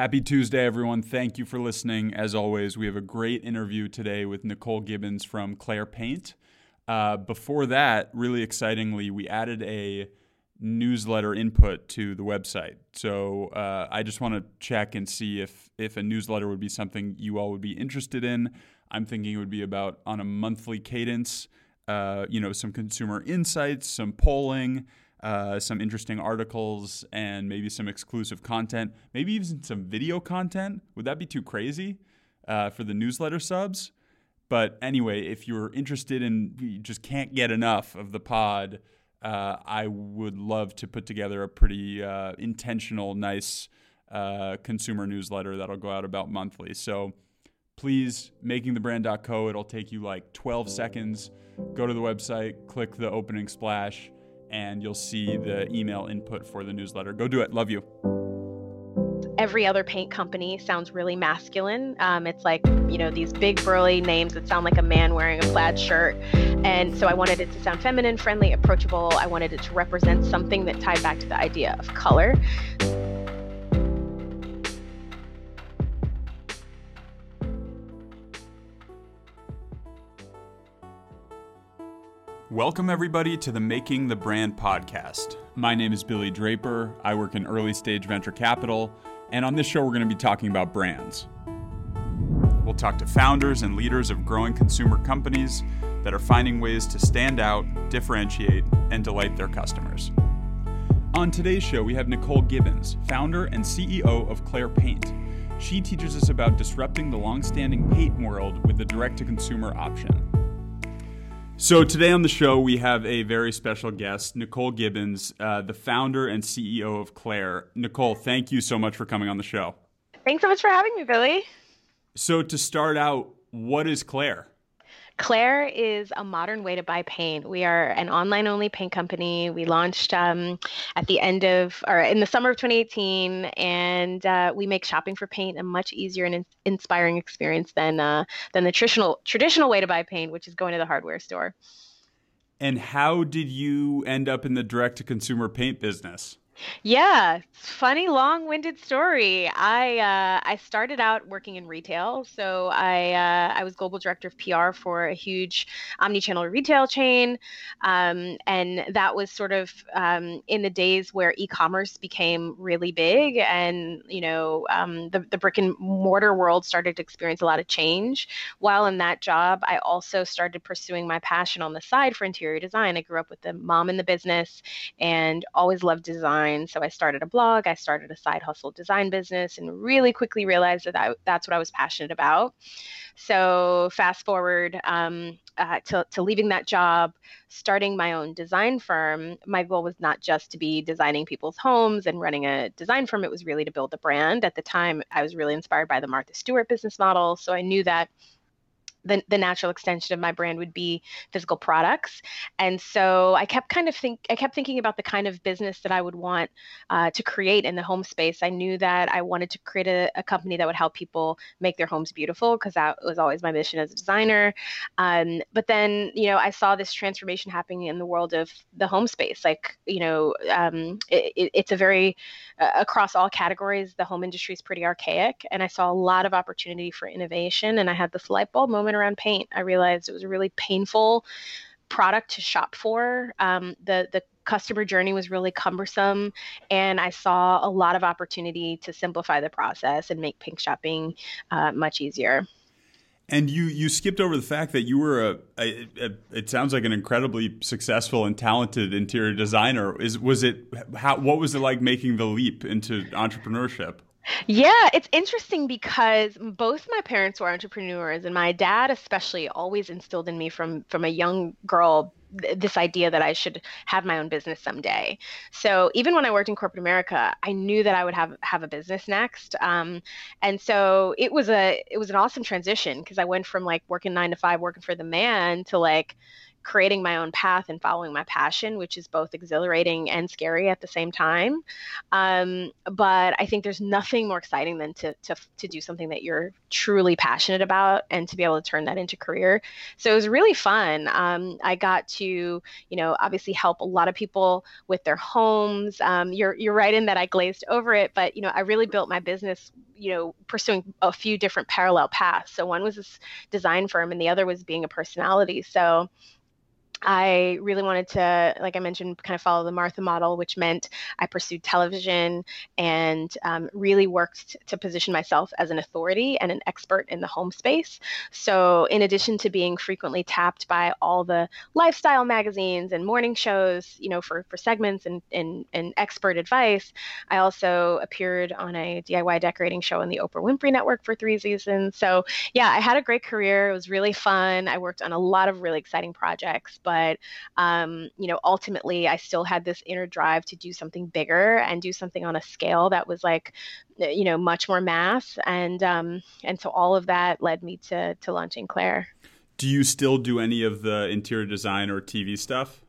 Happy Tuesday, everyone. Thank you for listening. As always, we have a great interview today with Nicole Gibbons from Clare Paint. Uh, before that, really excitingly, we added a newsletter input to the website. So uh, I just want to check and see if if a newsletter would be something you all would be interested in. I'm thinking it would be about on a monthly cadence. Uh, you know, some consumer insights, some polling, uh, some interesting articles and maybe some exclusive content, maybe even some video content. Would that be too crazy uh, for the newsletter subs? But anyway, if you're interested in, you just can't get enough of the pod, uh, I would love to put together a pretty uh, intentional, nice uh, consumer newsletter that'll go out about monthly. So please, makingthebrand.co. It'll take you like 12 seconds. Go to the website, click the opening splash and you'll see the email input for the newsletter. Go do it. Love you. Every other paint company sounds really masculine. Um, it's like, you know, these big burly names that sound like a man wearing a plaid shirt. And so I wanted it to sound feminine, friendly, approachable. I wanted it to represent something that tied back to the idea of color. Welcome, everybody, to the Making the Brand podcast. My name is Billy Draper. I work in early stage venture capital, and on this show, we're going to be talking about brands. We'll talk to founders and leaders of growing consumer companies that are finding ways to stand out, differentiate, and delight their customers. On today's show, we have Nicole Gibbons, founder and CEO of Clare Paint. She teaches us about disrupting the long-standing paint world with a direct-to-consumer option. So today on the show we have a very special guest, Nicole Gibbons, uh, the founder and CEO of Clare. Nicole, thank you so much for coming on the show. Thanks so much for having me, Billy. So to start out, what is Clare? Clare is a modern way to buy paint. We are an online only paint company. We launched um, at the end of, or in the summer of 2018, and uh, we make shopping for paint a much easier and in- inspiring experience than uh, than the traditional traditional way to buy paint, which is going to the hardware store. And how did you end up in the direct to consumer paint business? Yeah, funny long-winded story. I uh, I started out working in retail, so I uh, I was global director of PR for a huge omni-channel retail chain, um, and that was sort of um, in the days where e-commerce became really big, and you know um, the the brick and mortar world started to experience a lot of change. While in that job, I also started pursuing my passion on the side for interior design. I grew up with a mom in the business, and always loved design design. So I started a blog, I started a side hustle design business, and really quickly realized that I, that's what I was passionate about. So fast forward um, uh, to, to leaving that job, starting my own design firm, my goal was not just to be designing people's homes and running a design firm, it was really to build a brand. At the time, I was really inspired by the Martha Stewart business model. So I knew that the, the natural extension of my brand would be physical products. And so i kept kind of think i kept thinking about the kind of business that i would want uh, to create in the home space. I knew that i wanted to create a, a company that would help people make their homes beautiful because that was always my mission as a designer. Um, but then you know i saw this transformation happening in the world of the home space. Like you know um, it, it's a very uh, across all categories the home industry is pretty archaic. And i saw a lot of opportunity for innovation and i had this light bulb moment around paint. I realized it was a really painful product to shop for. Um, the the customer journey was really cumbersome, and I saw a lot of opportunity to simplify the process and make paint shopping uh, much easier. And you you skipped over the fact that you were a, a, a, it sounds like an incredibly successful and talented interior designer. Is was it how what was it like making the leap into entrepreneurship? Yeah, it's interesting because both my parents were entrepreneurs, and my dad especially always instilled in me from from a young girl this idea that I should have my own business someday. So even when I worked in corporate America, I knew that I would have have a business next. Um, and so it was a it was an awesome transition because I went from like working nine to five, working for the man, to like creating my own path and following my passion, which is both exhilarating and scary at the same time. Um, but I think there's nothing more exciting than to, to, to do something that you're truly passionate about and to be able to turn that into career. So it was really fun. Um, I got to, you know, obviously help a lot of people with their homes. Um, you're, you're right in that I glazed over it, but, you know, I really built my business you know, pursuing a few different parallel paths. So one was this design firm, and the other was being a personality. So I really wanted to, like I mentioned, kind of follow the Martha model, which meant I pursued television and um, really worked to position myself as an authority and an expert in the home space. So, in addition to being frequently tapped by all the lifestyle magazines and morning shows, you know, for, for segments and, and, and expert advice, I also appeared on a DIY decorating show on the Oprah Winfrey Network for three seasons. So, yeah, I had a great career. It was really fun. I worked on a lot of really exciting projects but um, you know ultimately i still had this inner drive to do something bigger and do something on a scale that was like you know much more mass and um, and so all of that led me to to launching Clare. Do you still do any of the interior design or tv stuff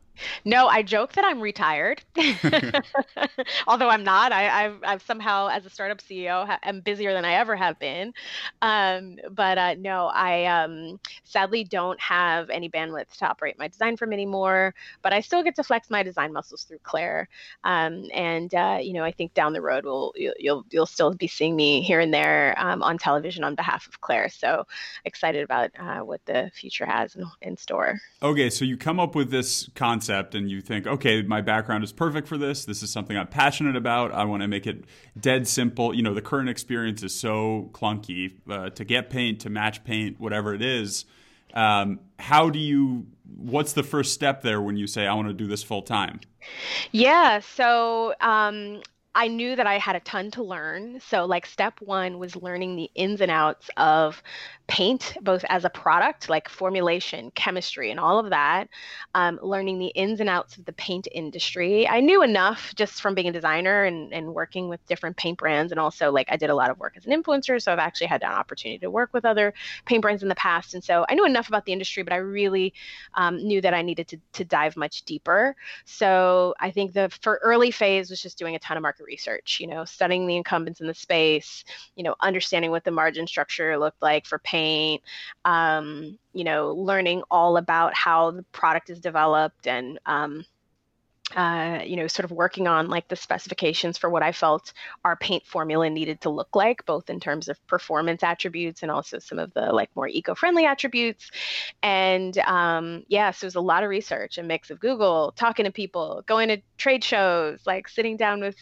no, I joke that I'm retired, although I'm not. I, have I've somehow, as a startup CEO, ha- am busier than I ever have been. Um, but uh, no, I um, sadly don't have any bandwidth to operate my design firm anymore. But I still get to flex my design muscles through Clare. Um, and uh, you know, I think down the road, we'll you'll you'll, you'll still be seeing me here and there um, on television on behalf of Clare. So excited about uh, what the future has in, in store. Okay, so you come up with this concept concept and you think, okay, my background is perfect for this. This is something I'm passionate about. I want to make it dead simple. You know, the current experience is so clunky uh, to get paint, to match paint, whatever it is. Um, how do you, what's the first step there when you say, I want to do this full time? Yeah. So um, I knew that I had a ton to learn. So, like, step one was learning the ins and outs of paint, both as a product, like formulation, chemistry, and all of that. Um, learning the ins and outs of the paint industry. I knew enough just from being a designer and, and working with different paint brands. And also, like, I did a lot of work as an influencer. So, I've actually had an opportunity to work with other paint brands in the past. And so, I knew enough about the industry, but I really um, knew that I needed to, to dive much deeper. So, I think the for early phase was just doing a ton of market market research, you know, studying the incumbents in the space, you know, understanding what the margin structure looked like for paint, um, you know, learning all about how the product is developed and, um, uh, you know, sort of working on like the specifications for what I felt our paint formula needed to look like, both in terms of performance attributes and also some of the like more eco-friendly attributes. And um, yeah, so it was a lot of research, a mix of Google, talking to people, going to trade shows, like sitting down with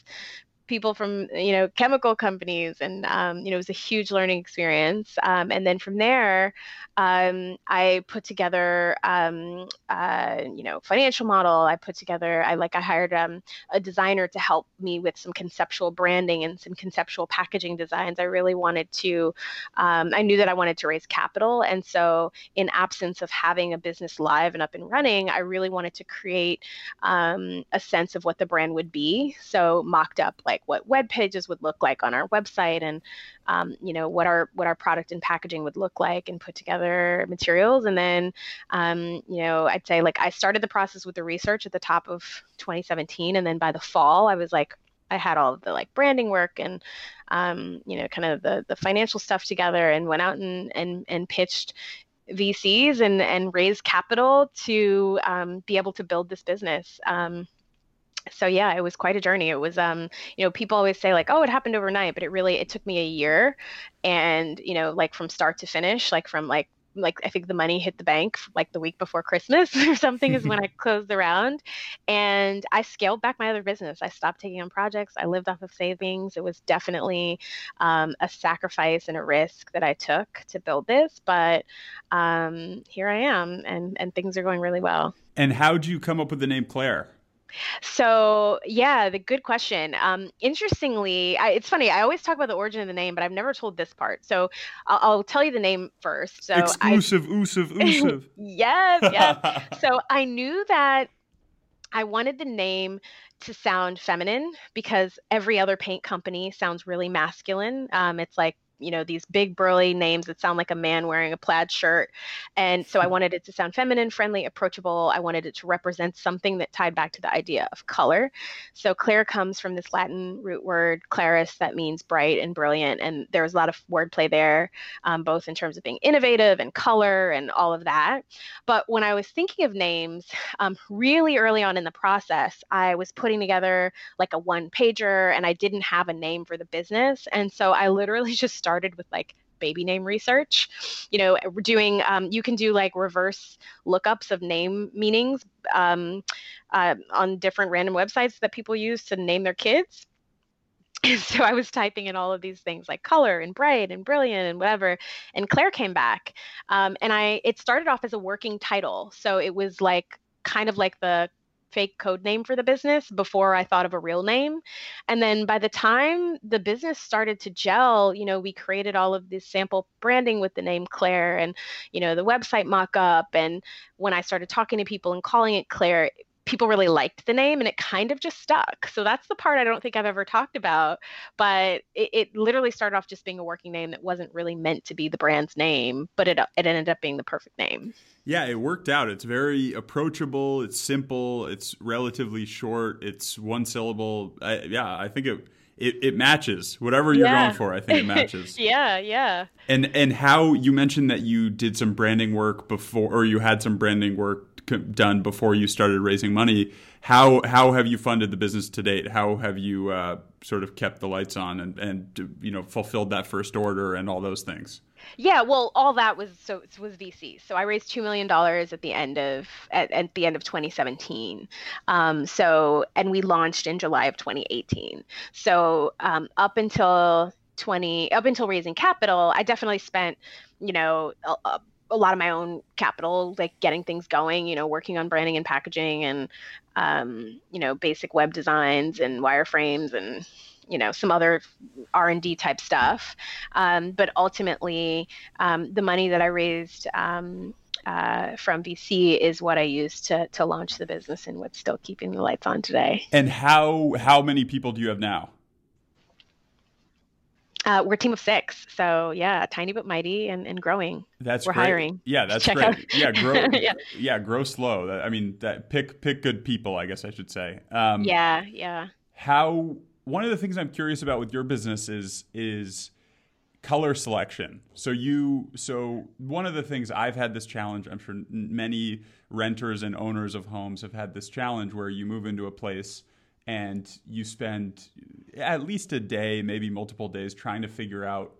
people from you know chemical companies and um, you know it was a huge learning experience. Um, and then from there um, i put together um, uh, you know financial model. I put together i like i hired um, a designer to help me with some conceptual branding and some conceptual packaging designs. I really wanted to i knew that i wanted to raise capital. And so in absence of having a business live and up and running i really wanted to create a sense of what the brand would be. So mocked up like like what web pages would look like on our website and um, you know what our what our product and packaging would look like and put together materials and then um, you know i'd say like i started the process with the research at the top of 2017 and then by the fall i was like I had all the like branding work and um, you know kind of the the financial stuff together and went out and and and pitched VCs and and raised capital to um, be able to build this business. Um, so yeah it was quite a journey it was um you know people always say like oh it happened overnight but it really it took me a year and you know like from start to finish like from like like I think the money hit the bank like the week before Christmas or something is when I closed the round and I scaled back my other business. I stopped taking on projects. I lived off of savings. It was definitely um, a sacrifice and a risk that I took to build this, but um, here I am and and things are going really well. And how did you come up with the name Clare? So yeah, the good question. Um, interestingly, I, it's funny. I always talk about the origin of the name, but I've never told this part. So I'll, I'll tell you the name first. So exclusive, I, oosive, oosive. yes, yes. so I knew that I wanted the name to sound feminine because every other paint company sounds really masculine. Um, it's like you know these big burly names that sound like a man wearing a plaid shirt. And so i hmm. wanted it to sound feminine friendly approachable. I wanted it to represent something that tied back to the idea of color. So Clare comes from this latin root word claris that means bright and brilliant. And there was a lot of wordplay there um, both in terms of being innovative and color and all of that. But when i was thinking of names um, really early on in the process i was putting together like a one pager and i didn't have a name for the business. And so i literally just started with like baby name research. You know, we're doing, um, you can do like reverse lookups of name meanings um, uh, on different random websites that people use to name their kids. And so I was typing in all of these things like color and bright and brilliant and whatever. And Clare came back. Um, and I, it started off as a working title. So it was like kind of like the fake code name for the business before I thought of a real name. And then by the time the business started to gel, you know, we created all of this sample branding with the name Clare and, you know, the website mock up. And when I started talking to people and calling it Clare, people really liked the name and it kind of just stuck. So that's the part I don't think I've ever talked about. But it, it, literally started off just being a working name that wasn't really meant to be the brand's name, but it, it ended up being the perfect name. Yeah, it worked out. It's very approachable. It's simple. It's relatively short. It's one syllable. I, yeah, I think it, it it matches whatever you're yeah. going for. I think it matches. yeah, yeah. And and how you mentioned that you did some branding work before, or you had some branding work done before you started raising money. How how have you funded the business to date? How have you uh, sort of kept the lights on and and you know fulfilled that first order and all those things? Yeah, well, all that was so was VC. So I raised two million dollars at the end of at, at, the end of 2017. Um, so and we launched in July of 2018. So um, up until 20 up until raising capital, I definitely spent you know a, a, lot of my own capital like getting things going. You know, working on branding and packaging and um, you know basic web designs and wireframes and you know some other r&d type stuff um, but ultimately um, the money that i raised um, uh, from VC is what I used to to launch the business and what's still keeping the lights on today. And how how many people do you have now? Uh, we're a team of six, so yeah, tiny but mighty and, and growing. That's we're great. hiring. Yeah, that's Check great. Out. yeah, grow. yeah. yeah, grow slow. I mean, that pick pick good people. I guess I should say. Um, yeah, yeah. How one of the things I'm curious about with your business is is color selection. So you so one of the things I've had this challenge, I'm sure many renters and owners of homes have had this challenge where you move into a place and you spend at least a day, maybe multiple days trying to figure out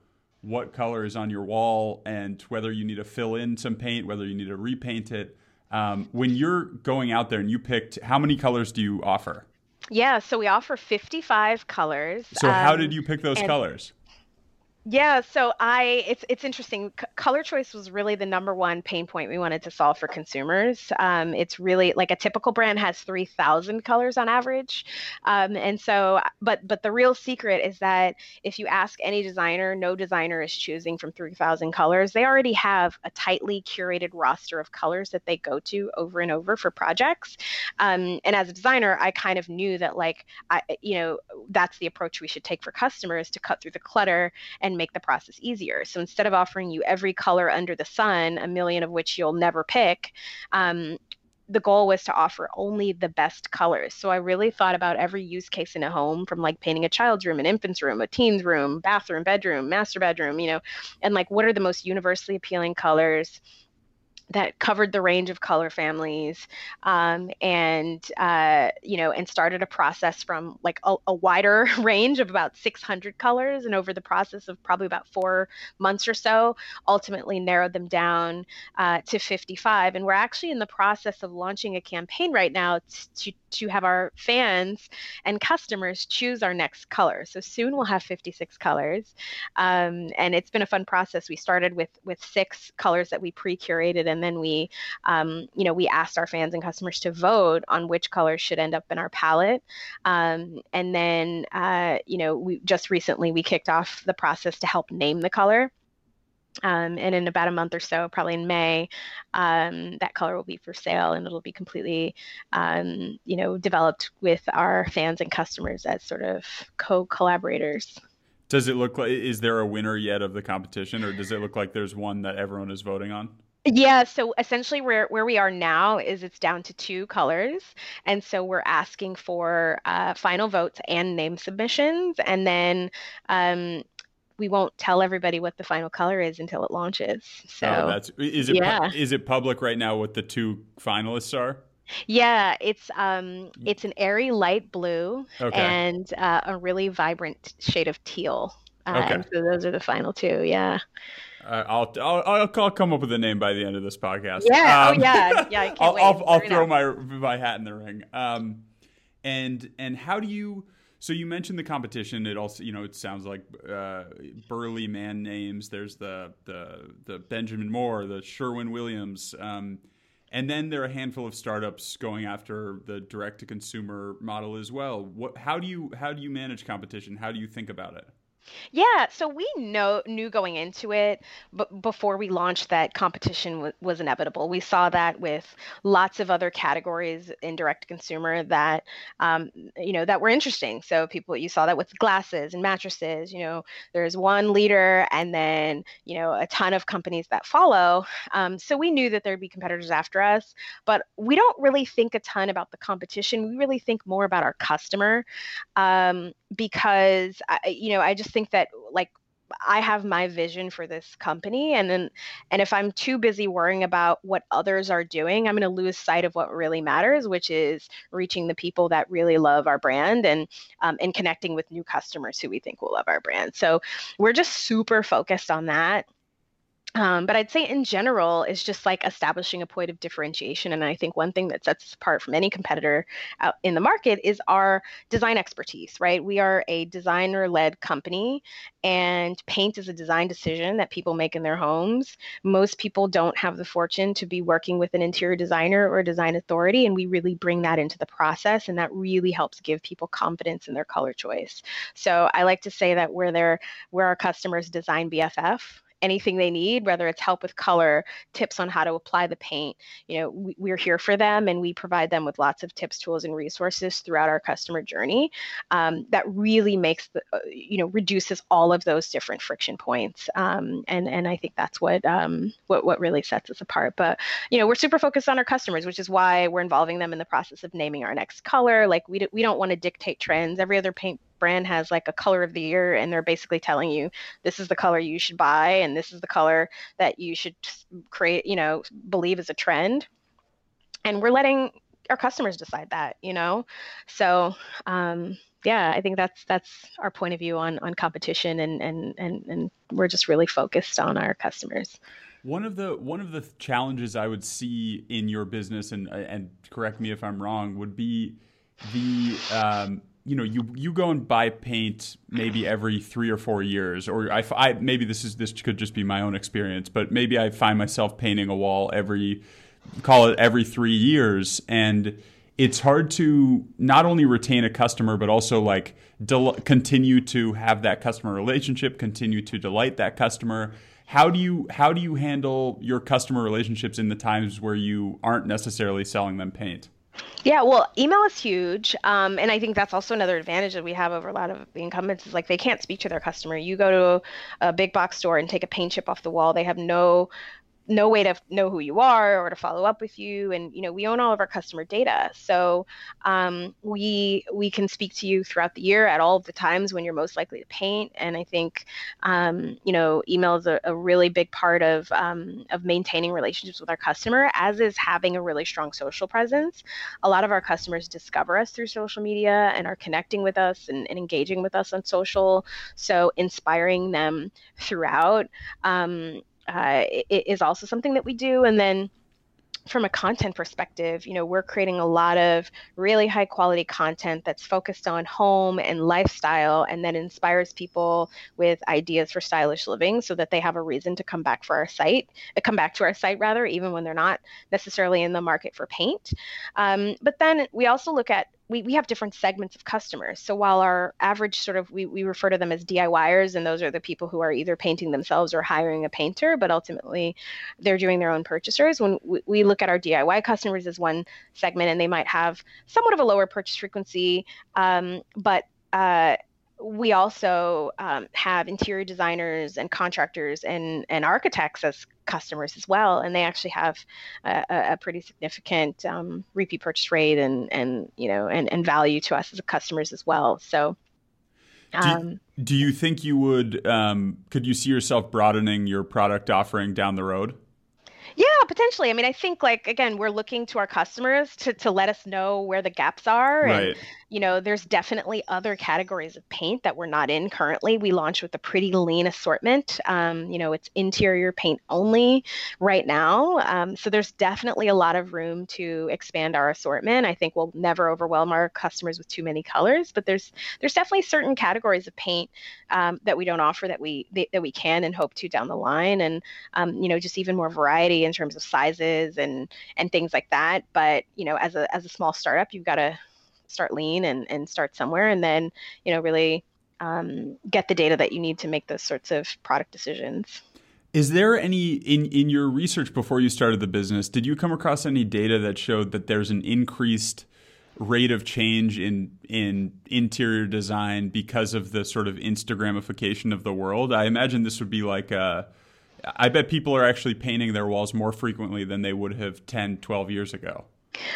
what color is on your wall and whether you need to fill in some paint, whether you need to repaint it. Um, when you're going out there and you picked, how many colors do you offer? Yeah, so we offer 55 colors. So um, how did you pick those colors? Yeah, so I it's it's interesting. C- color choice was really the number one pain point we wanted to solve for consumers. Um, it's really like a typical brand has three thousand colors on average, um, and so but but the real secret is that if you ask any designer, no designer is choosing from three thousand colors. They already have a tightly curated roster of colors that they go to over and over for projects. Um, and as a designer, I kind of knew that like I you know that's the approach we should take for customers to cut through the clutter and and make the process easier. So instead of offering you every color under the sun, a million of which you'll never pick, um, the goal was to offer only the best colors. So I really thought about every use case in a home from like painting a child's room, an infant's room, a teen's room, bathroom, bedroom, master bedroom, you know, and like what are the most universally appealing colors that covered the range of color families um, and uh, you know and started a process from like a, a, wider range of about 600 colors and over the process of probably about four months or so ultimately narrowed them down uh, to 55 and we're actually in the process of launching a campaign right now to, to have our fans and customers choose our next color. So soon we'll have 56 colors um, and it's been a fun process. We started with with six colors that we pre-curated and and then we, um, you know, we asked our fans and customers to vote on which colors should end up in our palette. Um, and then, uh, you know, we just recently we kicked off the process to help name the color. Um, and in about a month or so, probably in May, um, that color will be for sale, and it'll be completely, um, you know, developed with our fans and customers as sort of co-collaborators. Does it look like is there a winner yet of the competition, or does it look like there's one that everyone is voting on? Yeah, so essentially where where we are now is it's down to two colors, and so we're asking for uh, final votes and name submissions, and then um, we won't tell everybody what the final color is until it launches. So oh, that's is it yeah. is it public right now what the two finalists are? Yeah, it's um it's an airy light blue okay. and uh, a really vibrant shade of teal. Uh, okay. so those are the final two. Yeah. Uh, I'll, I'll I'll come up with a name by the end of this podcast. Yeah. Oh, um, oh yeah. Yeah. I can't I'll wait. I'll, I'll throw my my hat in the ring. Um, and and how do you? So you mentioned the competition. It also, you know, it sounds like uh, burly man names. There's the the the Benjamin Moore, the Sherwin Williams, um, and then there are a handful of startups going after the direct to consumer model as well. What? How do you how do you manage competition? How do you think about it? Yeah, so we know knew going into it, but before we launched that competition w- was inevitable. We saw that with lots of other categories in direct consumer that um, you know that were interesting. So people, you saw that with glasses and mattresses. You know, there's one leader, and then you know a ton of companies that follow. Um, so we knew that there'd be competitors after us, but we don't really think a ton about the competition. We really think more about our customer um, because I, you know I just think that like I have my vision for this company and then and if I'm too busy worrying about what others are doing, I'm going to lose sight of what really matters, which is reaching the people that really love our brand and um, and connecting with new customers who we think will love our brand. So we're just super focused on that. Um, but I'd say in general, it's just like establishing a point of differentiation. And I think one thing that sets us apart from any competitor out in the market is our design expertise, right? We are a designer led company, and paint is a design decision that people make in their homes. Most people don't have the fortune to be working with an interior designer or a design authority, and we really bring that into the process. And that really helps give people confidence in their color choice. So I like to say that we're there, we're our customers' design BFF anything they need, whether it's help with color, tips on how to apply the paint. You know, we, we're here for them and we provide them with lots of tips, tools, and resources throughout our customer journey. Um, that really makes the, uh, you know, reduces all of those different friction points. Um, and and I think that's what um, what what really sets us apart. But you know, we're super focused on our customers, which is why we're involving them in the process of naming our next color. Like we we don't want to dictate trends. Every other paint brand has like a color of the year and they're basically telling you this is the color you should buy and this is the color that you should create you know believe is a trend. And we're letting our customers decide that you know? So um, yeah i think that's that's our point of view on on competition and and and, and we're just really focused on our customers. One of the one of the challenges I would see in your business, and and correct me if I'm wrong, would be the um, you know you you go and buy paint maybe every three or four years or I, I maybe this is this could just be my own experience but maybe i find myself painting a wall every call it every three years and it's hard to not only retain a customer but also like del- continue to have that customer relationship continue to delight that customer. How do you how do you handle your customer relationships in the times where you aren't necessarily selling them paint yeah, well, email is huge, um, and I think that's also another advantage that we have over a lot of the incumbents is like they can't speak to their customer. You go to a, a big box store and take a paint chip off the wall; they have no no way to know who you are or to follow up with you. And you know we own all of our customer data. So um, we we can speak to you throughout the year at all of the times when you're most likely to paint. And i think um, you know email is a, a really big part of um, of maintaining relationships with our customer as is having a really strong social presence. A lot of our customers discover us through social media and are connecting with us and, and engaging with us on social. So inspiring them throughout. Um, uh, is also something that we do. And then from a content perspective, you know, we're creating a lot of really high quality content that's focused on home and lifestyle and that inspires people with ideas for stylish living so that they have a reason to come back for our site, uh, come back to our site rather, even when they're not necessarily in the market for paint. Um, but then we also look at we, we have different segments of customers. So while our average sort of we, we refer to them as DIYers, and those are the people who are either painting themselves or hiring a painter, but ultimately they're doing their own purchasers. When we, we look at our DIY customers as one segment, and they might have somewhat of a lower purchase frequency, um, but uh, we also um, have interior designers and contractors and, and architects as customers as well, and they actually have a, a pretty significant um, repeat purchase rate and and you know and, and value to us as customers as well. So. Do you, um, do you think you would? Um, could you see yourself broadening your product offering down the road? Yeah, potentially. I mean, I think like again, we're looking to our customers to to let us know where the gaps are. Right. And you know, there's definitely other categories of paint that we're not in currently. We launched with a pretty lean assortment. Um, you know, it's interior paint only right now. Um, so there's definitely a lot of room to expand our assortment. I think we'll never overwhelm our customers with too many colors, but there's there's definitely certain categories of paint um, that we don't offer that we that we can and hope to down the line, and um, you know, just even more variety in terms of sizes and and things like that. But you know, as a as a small startup, you've got to start lean and, and start somewhere and then you know really um, get the data that you need to make those sorts of product decisions. Is there any in in your research before you started the business did you come across any data that showed that there's an increased rate of change in in interior design because of the sort of instagramification of the world? I imagine this would be like a I bet people are actually painting their walls more frequently than they would have 10 12 years ago.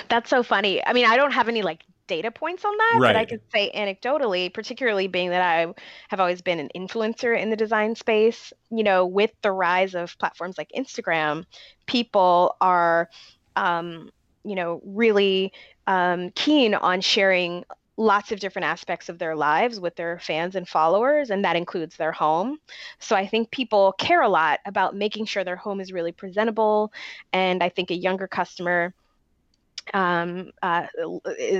That's so funny. I mean, I don't have any like data points on that, right. but I could say anecdotally, particularly being that I have always been an influencer in the design space, you know, with the rise of platforms like Instagram, people are, um, you know, really um, keen on sharing lots of different aspects of their lives with their fans and followers, and that includes their home. So I think people care a lot about making sure their home is really presentable. And I think a younger customer um, uh,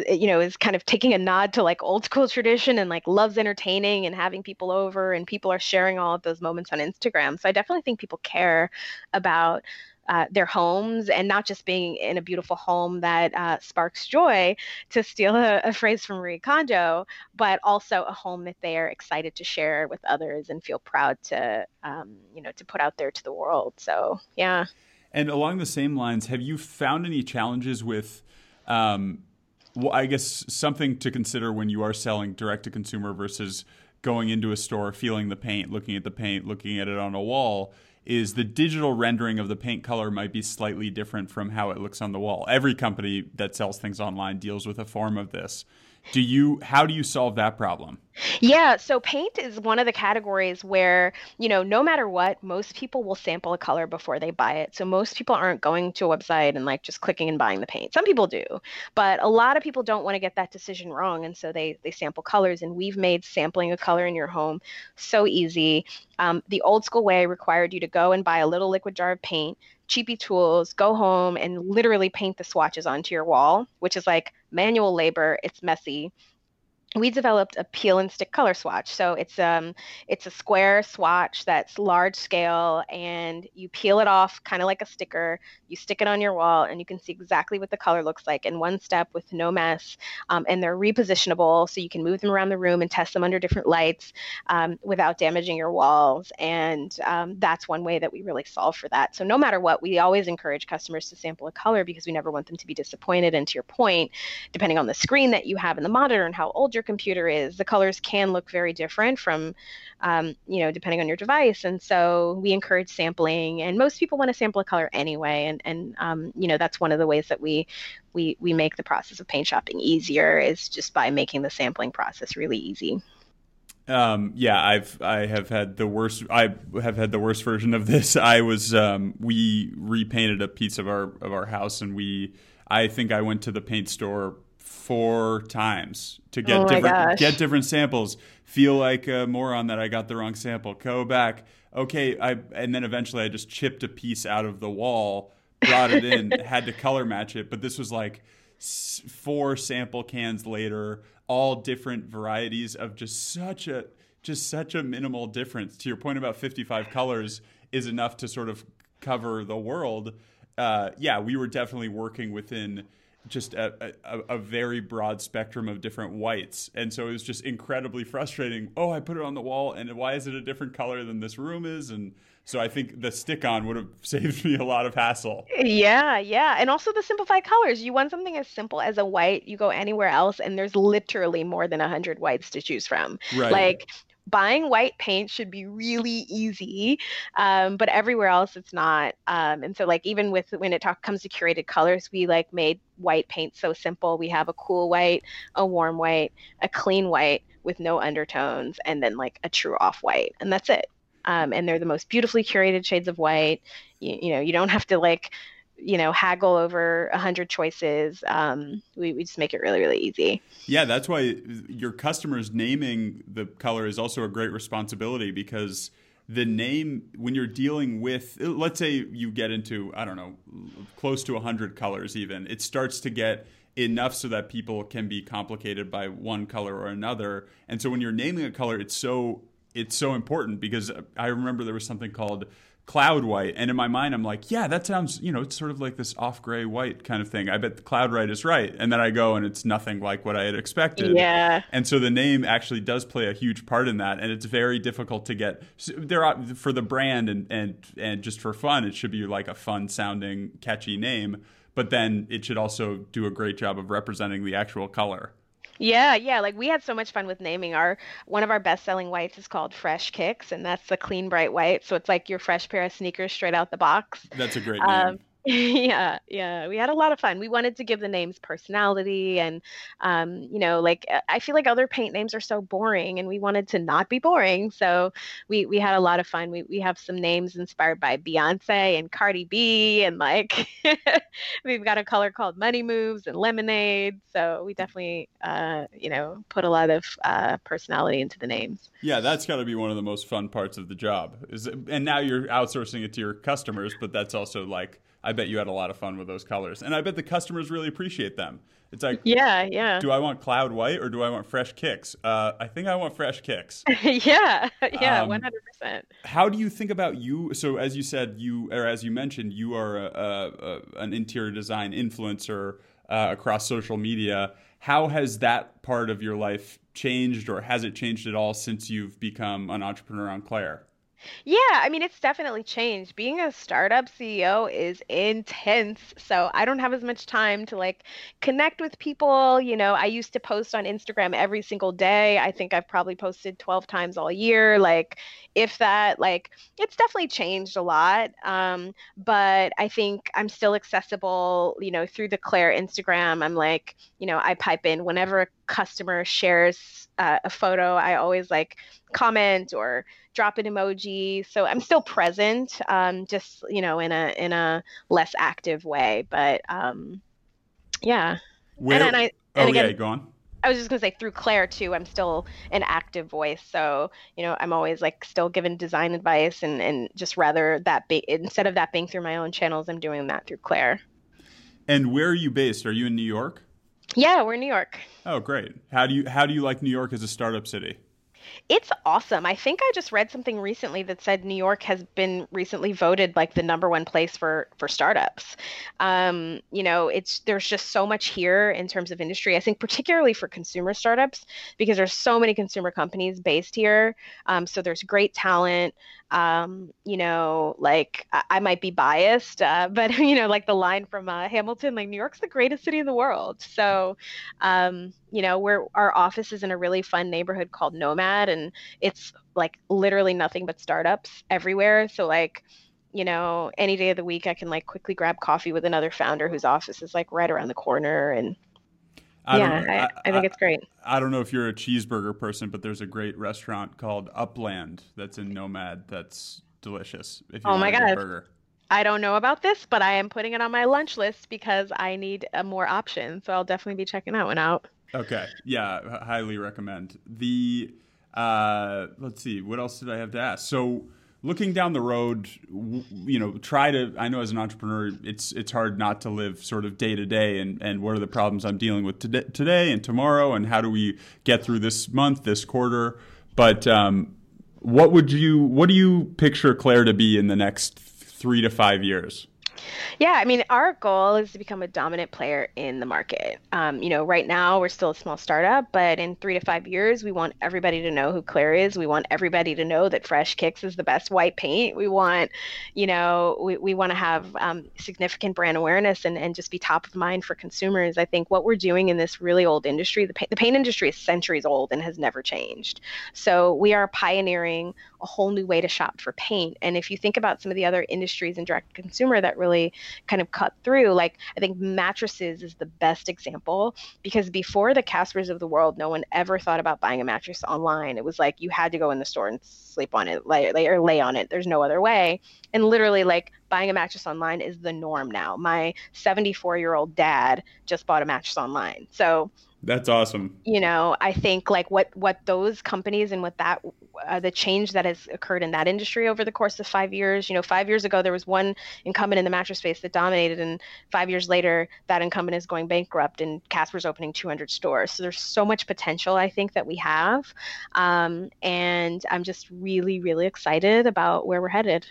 you know, is kind of taking a nod to like old school tradition and like loves entertaining and having people over, and people are sharing all of those moments on Instagram. So I definitely think people care about uh, their homes and not just being in a beautiful home that uh, sparks joy, to steal a, a, phrase from Marie Kondo, but also a home that they are excited to share with others and feel proud to, um, you know, to put out there to the world. So yeah. And along the same lines, have you found any challenges with, um, well, I guess something to consider when you are selling direct to consumer versus going into a store, feeling the paint, looking at the paint, looking at it on a wall, is the digital rendering of the paint color might be slightly different from how it looks on the wall. Every company that sells things online deals with a form of this. Do you how do you solve that problem? Yeah, so paint is one of the categories where, you know, no matter what, most people will sample a color before they buy it. So most people aren't going to a website and like just clicking and buying the paint. Some people do, but a lot of people don't want to get that decision wrong. And so they, they sample colors. And we've made sampling a color in your home so easy. Um, the old school way required you to go and buy a little liquid jar of paint, cheapy tools, go home and literally paint the swatches onto your wall, which is like manual labor. It's messy we developed a peel and stick color swatch. So it's um it's a square swatch that's large scale and you peel it off kind of like a sticker. You stick it on your wall and you can see exactly what the color looks like in one step with no mess. Um, and they're repositionable so you can move them around the room and test them under different lights um, without damaging your walls. And um, that's one way that we really solve for that. So no matter what, we always encourage customers to sample a color because we never want them to be disappointed. And to your point, depending on the screen that you have in the monitor and how old your computer is, the colors can look very different from, um, you know, depending on your device. And so we encourage sampling, and most people want to sample a color anyway. And and um, you know that's one of the ways that we we we make the process of paint shopping easier is just by making the sampling process really easy. Um, yeah, I've I have had the worst. I have had the worst version of this. I was um, we repainted a piece of our of our house, and we I think I went to the paint store four times to get oh different gosh. get different samples. Feel like a moron that I got the wrong sample. Go back. Okay, I and then eventually I just chipped a piece out of the wall, brought it in, had to color match it. But this was like four sample cans later, all different varieties of just such a just such a minimal difference. To your point about 55 colors is enough to sort of cover the world. Uh, yeah, we were definitely working within just a, a, a, very broad spectrum of different whites. And so it was just incredibly frustrating. Oh, I put it on the wall, and why is it a different color than this room is? And so I think the stick on would have saved me a lot of hassle. Yeah, yeah. And also the simplified colors. You want something as simple as a white, you go anywhere else, and there's literally more than 100 whites to choose from. Right. Like, buying white paint should be really easy um, but everywhere else it's not um, and so like even with when it talk, comes to curated colors we like made white paint so simple. We have a cool white a warm white a clean white with no undertones and then like a true off white and that's it. Um, and they're the most beautifully curated shades of white. You, you know you don't have to like you know haggle over a hundred choices um, we, we just make it really really easy. Yeah that's why your customers naming the color is also a great responsibility because the name when you're dealing with let's say you get into i don't know close to a 100 colors even it starts to get enough so that people can be complicated by one color or another. And so when you're naming a color it's so it's so important because i remember there was something called cloud white. And in my mind i'm like yeah that sounds you know it's sort of like this off gray white kind of thing. I bet the cloud white is right. And then i go and it's nothing like what i had expected. Yeah. And so the name actually does play a huge part in that. And it's very difficult to get there are for the brand and and and just for fun it should be like a fun sounding catchy name. But then it should also do a great job of representing the actual color yeah, yeah. Like we had so much fun with naming our one of our best selling whites is called Fresh Kicks, and that's the clean bright white. So it's like your fresh pair of sneakers straight out the box. That's a great name. Um, yeah, yeah, we had a lot of fun. We wanted to give the names personality, and um, you know, like uh, I feel like other paint names are so boring, and we wanted to not be boring. So we we had a lot of fun. We we have some names inspired by Beyonce and Cardi B, and like we've got a color called Money Moves and Lemonade. So we definitely, uh, you know, put a lot of uh, personality into the names. Yeah, that's got to be one of the most fun parts of the job. Is and now you're outsourcing it to your customers, but that's also like I bet you had a lot of fun with those colors, and I bet the customers really appreciate them. It's like, yeah, yeah. Do I want cloud white or do I want fresh kicks? Uh, I think I want fresh kicks. yeah, yeah, um, one hundred percent. How do you think about you? So, as you said, you or as you mentioned, you are a, a, a, an interior design influencer uh, across social media. How has that part of your life changed, or has it changed at all since you've become an entrepreneur on Clare? Yeah, I mean, it's definitely changed. Being a startup CEO is intense. So I don't have as much time to like connect with people. You know, I used to post on Instagram every single day. I think I've probably posted 12 times all year. Like, if that, like, it's definitely changed a lot. Um, but I think I'm still accessible, you know, through the Clare Instagram. I'm like, you know, I pipe in whenever a customer shares uh, a photo, I always like comment or drop an emoji. So I'm still present, um, just you know, in a in a less active way. But um, yeah. Where, and, and I, and oh again, yeah, go on. I was just gonna say through Clare too. I'm still an active voice, so you know I'm always like still giving design advice, and and just rather that be instead of that being through my own channels, I'm doing that through Clare. And where are you based? Are you in New York? Yeah, we're in New York. Oh, great. How do you how do you like New York as a startup city? It's awesome. I think I just read something recently that said New York has been recently voted like the number one place for for startups. Um, you know, it's there's just so much here in terms of industry. I think particularly for consumer startups because there's so many consumer companies based here. Um, so there's great talent. Um, you know, like I, I might be biased, uh, but you know, like the line from uh, Hamilton, like New York's the greatest city in the world. So, um, you know, we're our office is in a really fun neighborhood called Nomad, and it's like literally nothing but startups everywhere. So like you know, any day of the week, I can like quickly grab coffee with another founder whose office is like right around the corner, and I yeah, I, I, I, think it's great. I don't know if you're a cheeseburger person, but there's a great restaurant called Upland that's in Nomad that's delicious. If you oh my god! Burger. I don't know about this, but I am putting it on my lunch list because I need a more option. So I'll definitely be checking that one out. Okay, yeah, highly recommend. The uh, let's see, what else did I have to ask? So looking down the road, you know, try to. I know as an entrepreneur, it's it's hard not to live sort of day to day, and and what are the problems I'm dealing with today, today and tomorrow, and how do we get through this month, this quarter? But um, what would you, what do you picture Clare to be in the next three to five years? Yeah, I mean, our goal is to become a dominant player in the market. Um, you know, right now we're still a small startup, but in three to five years, we want everybody to know who Clare is. We want everybody to know that Fresh Kicks is the best white paint. We want, you know, we, we want to have um, significant brand awareness and, and just be top of mind for consumers. I think what we're doing in this really old industry, the, paint, the paint industry is centuries old and has never changed. So we are pioneering a whole new way to shop for paint. And if you think about some of the other industries in direct consumer that really kind of cut through. Like I think mattresses is the best example because before the Caspers of the world, no one ever thought about buying a mattress online. It was like you had to go in the store and sleep on it, lay, lay or lay on it. There's no other way. And literally, like buying a mattress online is the norm now. My 74 year old dad just bought a mattress online. So that's awesome. You know, I think like what what those companies and what that uh, the change that has occurred in that industry over the course of five years. You know, five years ago there was one incumbent in the mattress space that dominated, and five years later that incumbent is going bankrupt, and Casper's opening 200 stores. So there's so much potential I think that we have, um, and I'm just really really excited about where we're headed.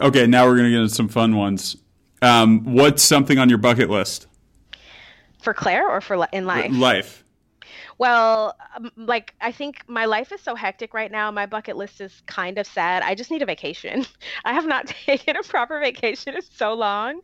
Okay, now we're gonna get into some fun ones. Um, what's something on your bucket list? For Clare or for in life? Life. Well, um, like I think my life is so hectic right now. My bucket list is kind of sad. I just need a vacation. I have not taken a proper vacation in so long.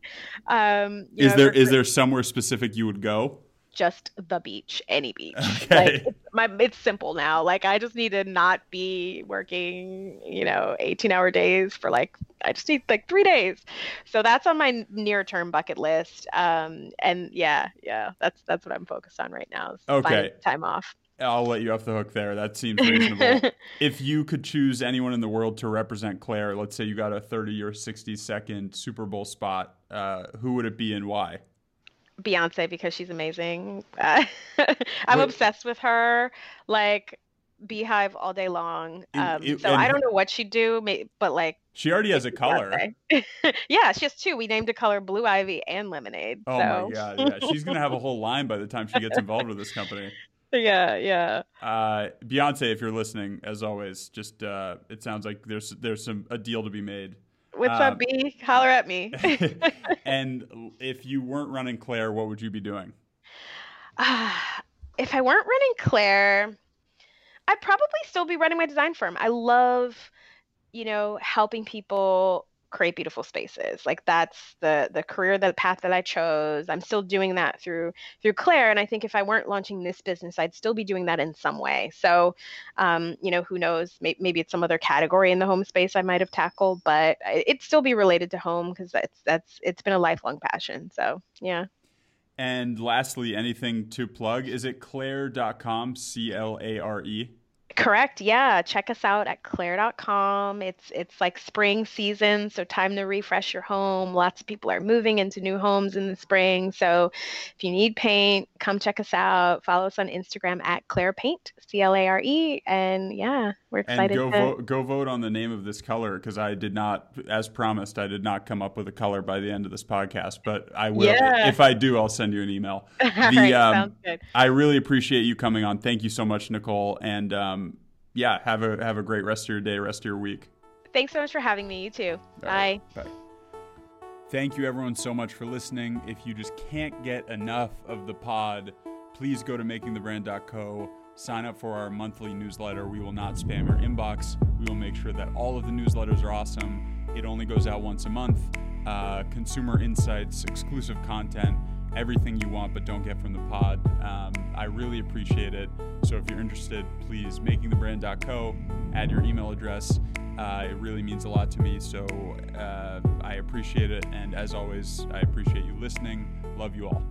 Um, is know, there is there somewhere specific you would go? Just the beach, any beach. Okay. Like, it's, my, it's simple now. Like I just need to not be working, you know, 18 hour days for like, I just need like three days. So that's on my near term bucket list. Um, and yeah, yeah, that's, that's what I'm focused on right now. okay. Time off. I'll let you off the hook there. That seems reasonable. if you could choose anyone in the world to represent Clare, let's say you got a 30 or 60 second Super Bowl spot, uh, who would it be and why? Beyonce because she's amazing. Uh, I'm Wait. obsessed with her. Like BeyHive all day long. Um, it, so I don't know what she'd do, but like she already has a color. yeah, she has two. We named a color Blue Ivy and Lemonade. Oh so. my god, yeah, she's gonna have a whole line by the time she gets involved with this company. Yeah, yeah. Uh, Beyonce, if you're listening, as always, just uh, it sounds like there's there's some a deal to be made. What's um, up, B? Holler at me. and if you weren't running Clare, what would you be doing? Uh, if I weren't running Clare, I'd probably still be running my design firm. I love, you know, helping people create beautiful spaces. Like that's the the career the path that i chose. I'm still doing that through through clare and i think if i weren't launching this business i'd still be doing that in some way. So um, you know who knows? Maybe, maybe it's some other category in the home space i might have tackled but it'd still be related to home because that's that's it's been a lifelong passion. So yeah. And lastly anything to plug is it clare.com c-l-a-r-e Correct. Yeah. Check us out at clare.com. It's it's like spring season, so time to refresh your home. Lots of people are moving into new homes in the spring. So if you need paint, come check us out. Follow us on Instagram at Clare Paint, C L A R E. And yeah, we're excited. And go, to... vote, go vote on the name of this color because I did not, as promised, I did not come up with a color by the end of this podcast, but I will. Yeah. If I do, I'll send you an email. The, right, um, sounds good. I really appreciate you coming on. Thank you so much, Nicole. And um, yeah, have a have a great rest of your day, rest of your week. Thanks so much for having me. You too. Bye. Bye. Thank you everyone so much for listening. If you just can't get enough of the pod, please go to makingthebrand.co. Sign up for our monthly newsletter. We will not spam your inbox. We will make sure that all of the newsletters are awesome. It only goes out once a month. Uh, consumer insights, exclusive content, everything you want but don't get from the pod. Um, I really appreciate it. So if you're interested, please makingthebrand.co, add your email address. Uh, it really means a lot to me. So uh, I appreciate it. And as always, I appreciate you listening. Love you all.